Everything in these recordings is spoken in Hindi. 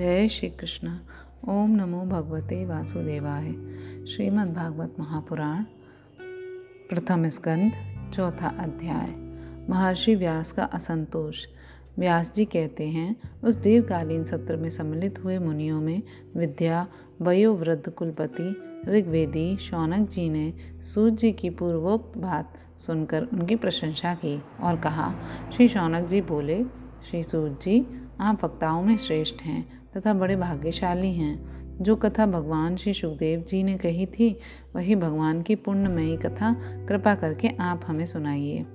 जय श्री कृष्ण ओम नमो भगवते वासुदेवाय। श्रीमद् भागवत महापुराण, प्रथम स्कंद, चौथा अध्याय। महर्षि व्यास का असंतोष। व्यास जी कहते हैं, उस दीर्घकालीन सत्र में सम्मिलित हुए मुनियों में विद्या, वयोवृद्ध कुलपति, ऋग्वेदी, शौनक जी ने सूर्य जी की पूर्वोक्त बात सुनकर उनकी प्रशंसा की और कहा। श्री शौनक जी बोले, श्री सूर्य जी, आप वक्ताओं में श्रेष्ठ हैं। तथा बड़े भाग्यशाली हैं। जो कथा भगवान श्री सुखदेव जी ने कही थी, वही भगवान की पुण्यमयी कथा कृपा करके आप हमें सुनाइए।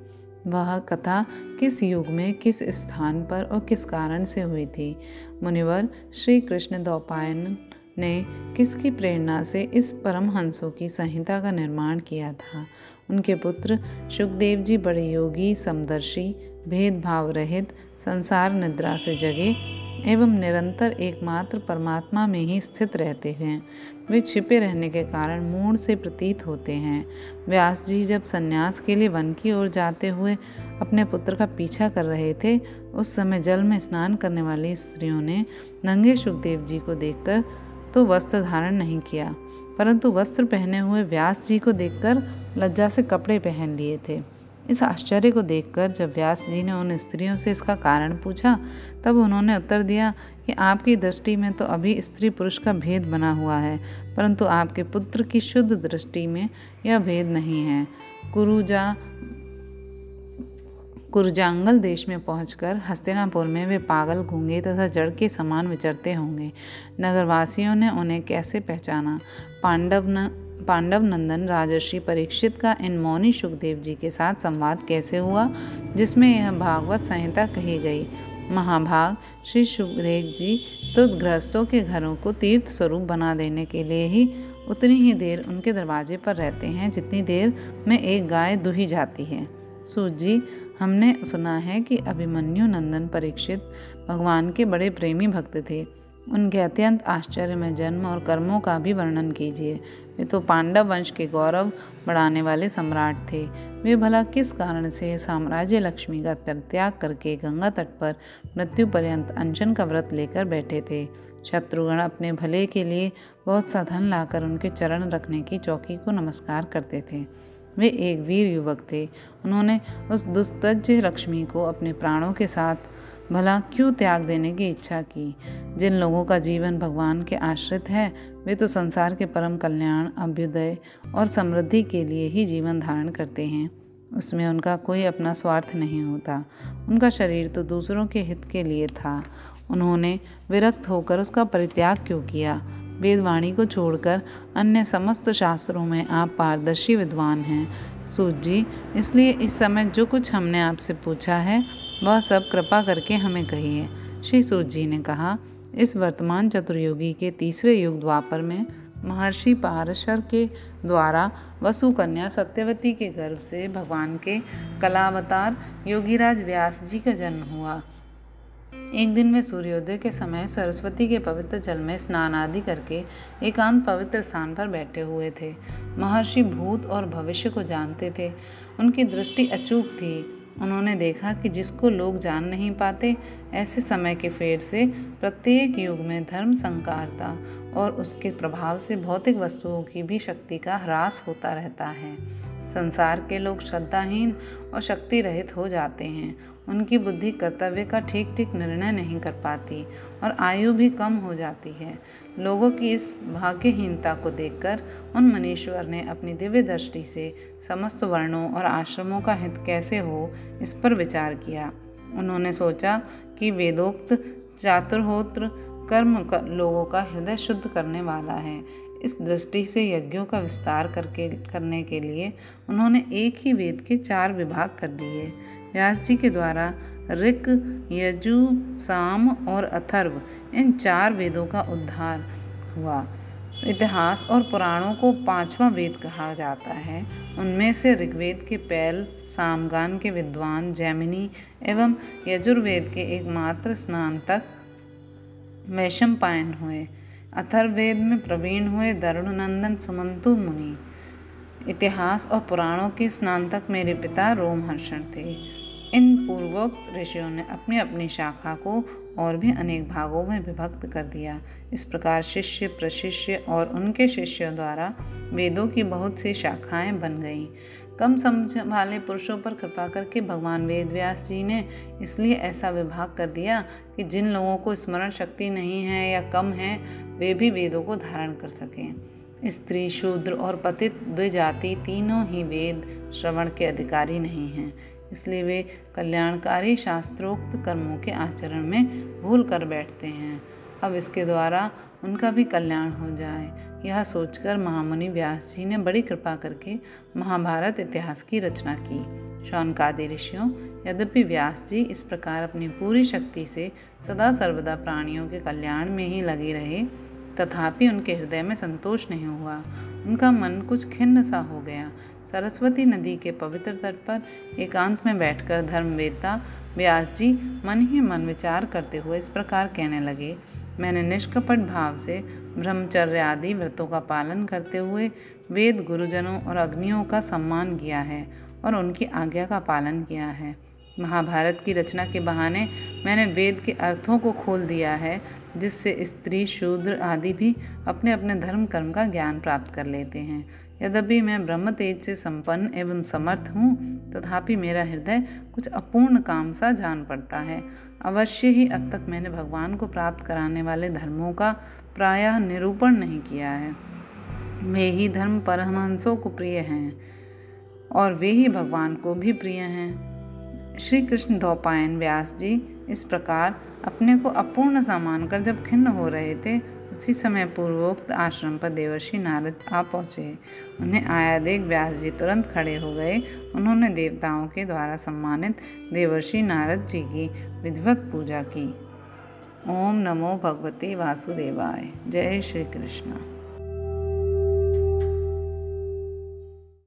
वह कथा किस युग में, किस स्थान पर और किस कारण से हुई थी? मुनिवर श्री कृष्ण दौपायन ने किसकी प्रेरणा से इस परमहंसों की संहिता का निर्माण किया था? उनके पुत्र सुखदेव जी बड़े योगी, समदर्शी, भेदभाव रहित, संसार निद्रा से जगे एवं निरंतर एकमात्र परमात्मा में ही स्थित रहते हैं। वे छिपे रहने के कारण मूड से प्रतीत होते हैं। व्यास जी जब सन्यास के लिए वन की ओर जाते हुए अपने पुत्र का पीछा कर रहे थे, उस समय जल में स्नान करने वाली स्त्रियों ने नंगे सुखदेव जी को देखकर तो वस्त्र धारण नहीं किया, परंतु वस्त्र पहने हुए व्यास जी को देखकर लज्जा से कपड़े पहन लिए थे। इस आश्चर्य को देखकर जब व्यास जी ने उन स्त्रियों से इसका कारण पूछा, तब उन्होंने उत्तर दिया कि आपकी दृष्टि में तो अभी स्त्री पुरुष का भेद बना हुआ है, परंतु आपके पुत्र की शुद्ध दृष्टि में यह भेद नहीं है। कुरुजा, कुरजांगल देश में पहुंचकर हस्तिनापुर में वे पागल घूँगे तथा जड़ के समान विचरते होंगे। नगरवासियों ने उन्हें कैसे पहचाना? पांडव न पांडव नंदन राजर्षि परीक्षित का इन मौनी सुखदेव जी के साथ संवाद कैसे हुआ, जिसमें यह भागवत संहिता कही गई। महाभाग, श्री सुखदेव जी तो गृहस्थों के घरों को तीर्थ स्वरूप बना देने के लिए ही उतनी ही देर उनके दरवाजे पर रहते हैं, जितनी देर में एक गाय दुही जाती है। सूत जी हमने सुना है कि अभिमन्यु नंदन परीक्षित भगवान के बड़े प्रेमी भक्त थे। उनके अत्यंत आश्चर्य में जन्म और कर्मों का भी वर्णन कीजिए। वे तो पांडव वंश के गौरव बढ़ाने वाले सम्राट थे। वे भला किस कारण से साम्राज्य लक्ष्मी का परित्याग करके गंगा तट पर मृत्यु पर्यंत अनशन का व्रत लेकर बैठे थे? शत्रुगण अपने भले के लिए बहुत सा धन लाकर उनके चरण रखने की चौकी को नमस्कार करते थे। वे एक वीर युवक थे। उन्होंने उस दुस्तज लक्ष्मी को अपने प्राणों के साथ भला क्यों त्याग देने की इच्छा की? जिन लोगों का जीवन भगवान के आश्रित है, वे तो संसार के परम कल्याण, अभ्युदय और समृद्धि के लिए ही जीवन धारण करते हैं। उसमें उनका कोई अपना स्वार्थ नहीं होता। उनका शरीर तो दूसरों के हित के लिए था। उन्होंने विरक्त होकर उसका परित्याग क्यों किया? वेदवाणी को छोड़कर अन्य समस्त शास्त्रों में आप पारदर्शी विद्वान हैं। सूत जी, इसलिए इस समय जो कुछ हमने आपसे पूछा है, वह सब कृपा करके हमें कहिए। श्री सूत जी ने कहा, इस वर्तमान चतुर्युगी के तीसरे युग द्वापर में महर्षि पारशर के द्वारा वसु कन्या सत्यवती के गर्भ से भगवान के कलावतार योगीराज व्यास जी का जन्म हुआ। एक दिन में सूर्योदय के समय सरस्वती के पवित्र जल में स्नान आदि करके एकांत पवित्र स्थान पर बैठे हुए थे। महर्षि भूत और भविष्य को जानते थे। उनकी दृष्टि अचूक थी। उन्होंने देखा कि जिसको लोग जान नहीं पाते, ऐसे समय के फेर से प्रत्येक युग में धर्म संकारता और उसके प्रभाव से भौतिक वस्तुओं की भी शक्ति का ह्रास होता रहता है। संसार के लोग श्रद्धाहीन और शक्ति रहित हो जाते हैं। उनकी बुद्धि कर्तव्य का ठीक ठीक निर्णय नहीं कर पाती और आयु भी कम हो जाती है। लोगों की इस भाग्यहीनता को देखकर उन मनीश्वर ने अपनी दिव्य दृष्टि से समस्त वर्णों और आश्रमों का हित कैसे हो, इस पर विचार किया। उन्होंने सोचा कि वेदोक्त चातुर्होत्र कर्म कर लोगों का हृदय शुद्ध करने वाला है। इस दृष्टि से यज्ञों का विस्तार करके, करने के लिए उन्होंने एक ही वेद के चार विभाग कर दिए। व्यास जी के द्वारा ऋक, यजु, साम और अथर्व, इन चार वेदों का उद्धार हुआ। इतिहास और पुराणों को पांचवा वेद कहा जाता है। उनमें से ऋग्वेद के पैल, सामगान के विद्वान, जैमिनी एवं यजुर्वेद के एकमात्र स्नान तक वैशम पायन हुए। अथर्वेद में प्रवीण हुए दरुणनंदन सुमंतु मुनि। इतिहास और पुराणों के स्नान तक मेरे पिता रोमहर्षण थे। इन पूर्वोक्त ऋषियों ने अपनी अपनी शाखा को और भी अनेक भागों में विभक्त कर दिया। इस प्रकार शिष्य, प्रशिष्य और उनके शिष्यों द्वारा वेदों की बहुत सी शाखाएँ बन गईं। कम समझ वाले पुरुषों पर कृपा करके भगवान वेद व्यास जी ने इसलिए ऐसा विभाग कर दिया कि जिन लोगों को स्मरण शक्ति नहीं है या कम है, वे भी वेदों को धारण कर सकें। स्त्री, शूद्र और पतित द्विजाति तीनों ही वेद श्रवण के अधिकारी नहीं हैं। इसलिए वे कल्याणकारी शास्त्रोक्त कर्मों के आचरण में भूल कर बैठते हैं। अब इसके द्वारा उनका भी कल्याण हो जाए, यह सोचकर महामुनि व्यास जी ने बड़ी कृपा करके महाभारत इतिहास की रचना की। शौनकादि ऋषियों, यद्यपि व्यास जी इस प्रकार अपनी पूरी शक्ति से सदा सर्वदा प्राणियों के कल्याण में ही लगे रहे तथापि उनके हृदय में संतोष नहीं हुआ। उनका मन कुछ खिन्न सा हो गया। सरस्वती नदी के पवित्र तट पर एकांत में बैठकर धर्मवेता व्यास जी मन ही मन विचार करते हुए इस प्रकार कहने लगे, मैंने निष्कपट भाव से ब्रह्मचर्य आदि व्रतों का पालन करते हुए वेद गुरुजनों और अग्नियों का सम्मान किया है और उनकी आज्ञा का पालन किया है। महाभारत की रचना के बहाने मैंने वेद के अर्थों को खोल दिया है, जिससे स्त्री, शूद्र आदि भी अपने अपने धर्म कर्म का ज्ञान प्राप्त कर लेते हैं। यद्यपि मैं ब्रह्म तेज से संपन्न एवं समर्थ हूँ, तथापि मेरा हृदय कुछ अपूर्ण काम सा जान पड़ता है। अवश्य ही अब तक मैंने भगवान को प्राप्त कराने वाले धर्मों का प्रायः निरूपण नहीं किया है। वे ही धर्म परमहंसों को प्रिय हैं, और वे ही भगवान को भी प्रिय हैं। श्री कृष्ण धौपायन व्यास जी इस प्रकार अपने को अपूर्ण सा मानकर जब खिन्न हो रहे थे, उसी समय पूर्वोक्त आश्रम पर देवर्षि नारद आ पहुँचे। उन्हें आया देख व्यास जी तुरंत खड़े हो गए। उन्होंने देवताओं के द्वारा सम्मानित देवर्षि नारद जी की विधिवत पूजा की। ओम नमो भगवते वासुदेवाय। जय श्री कृष्ण।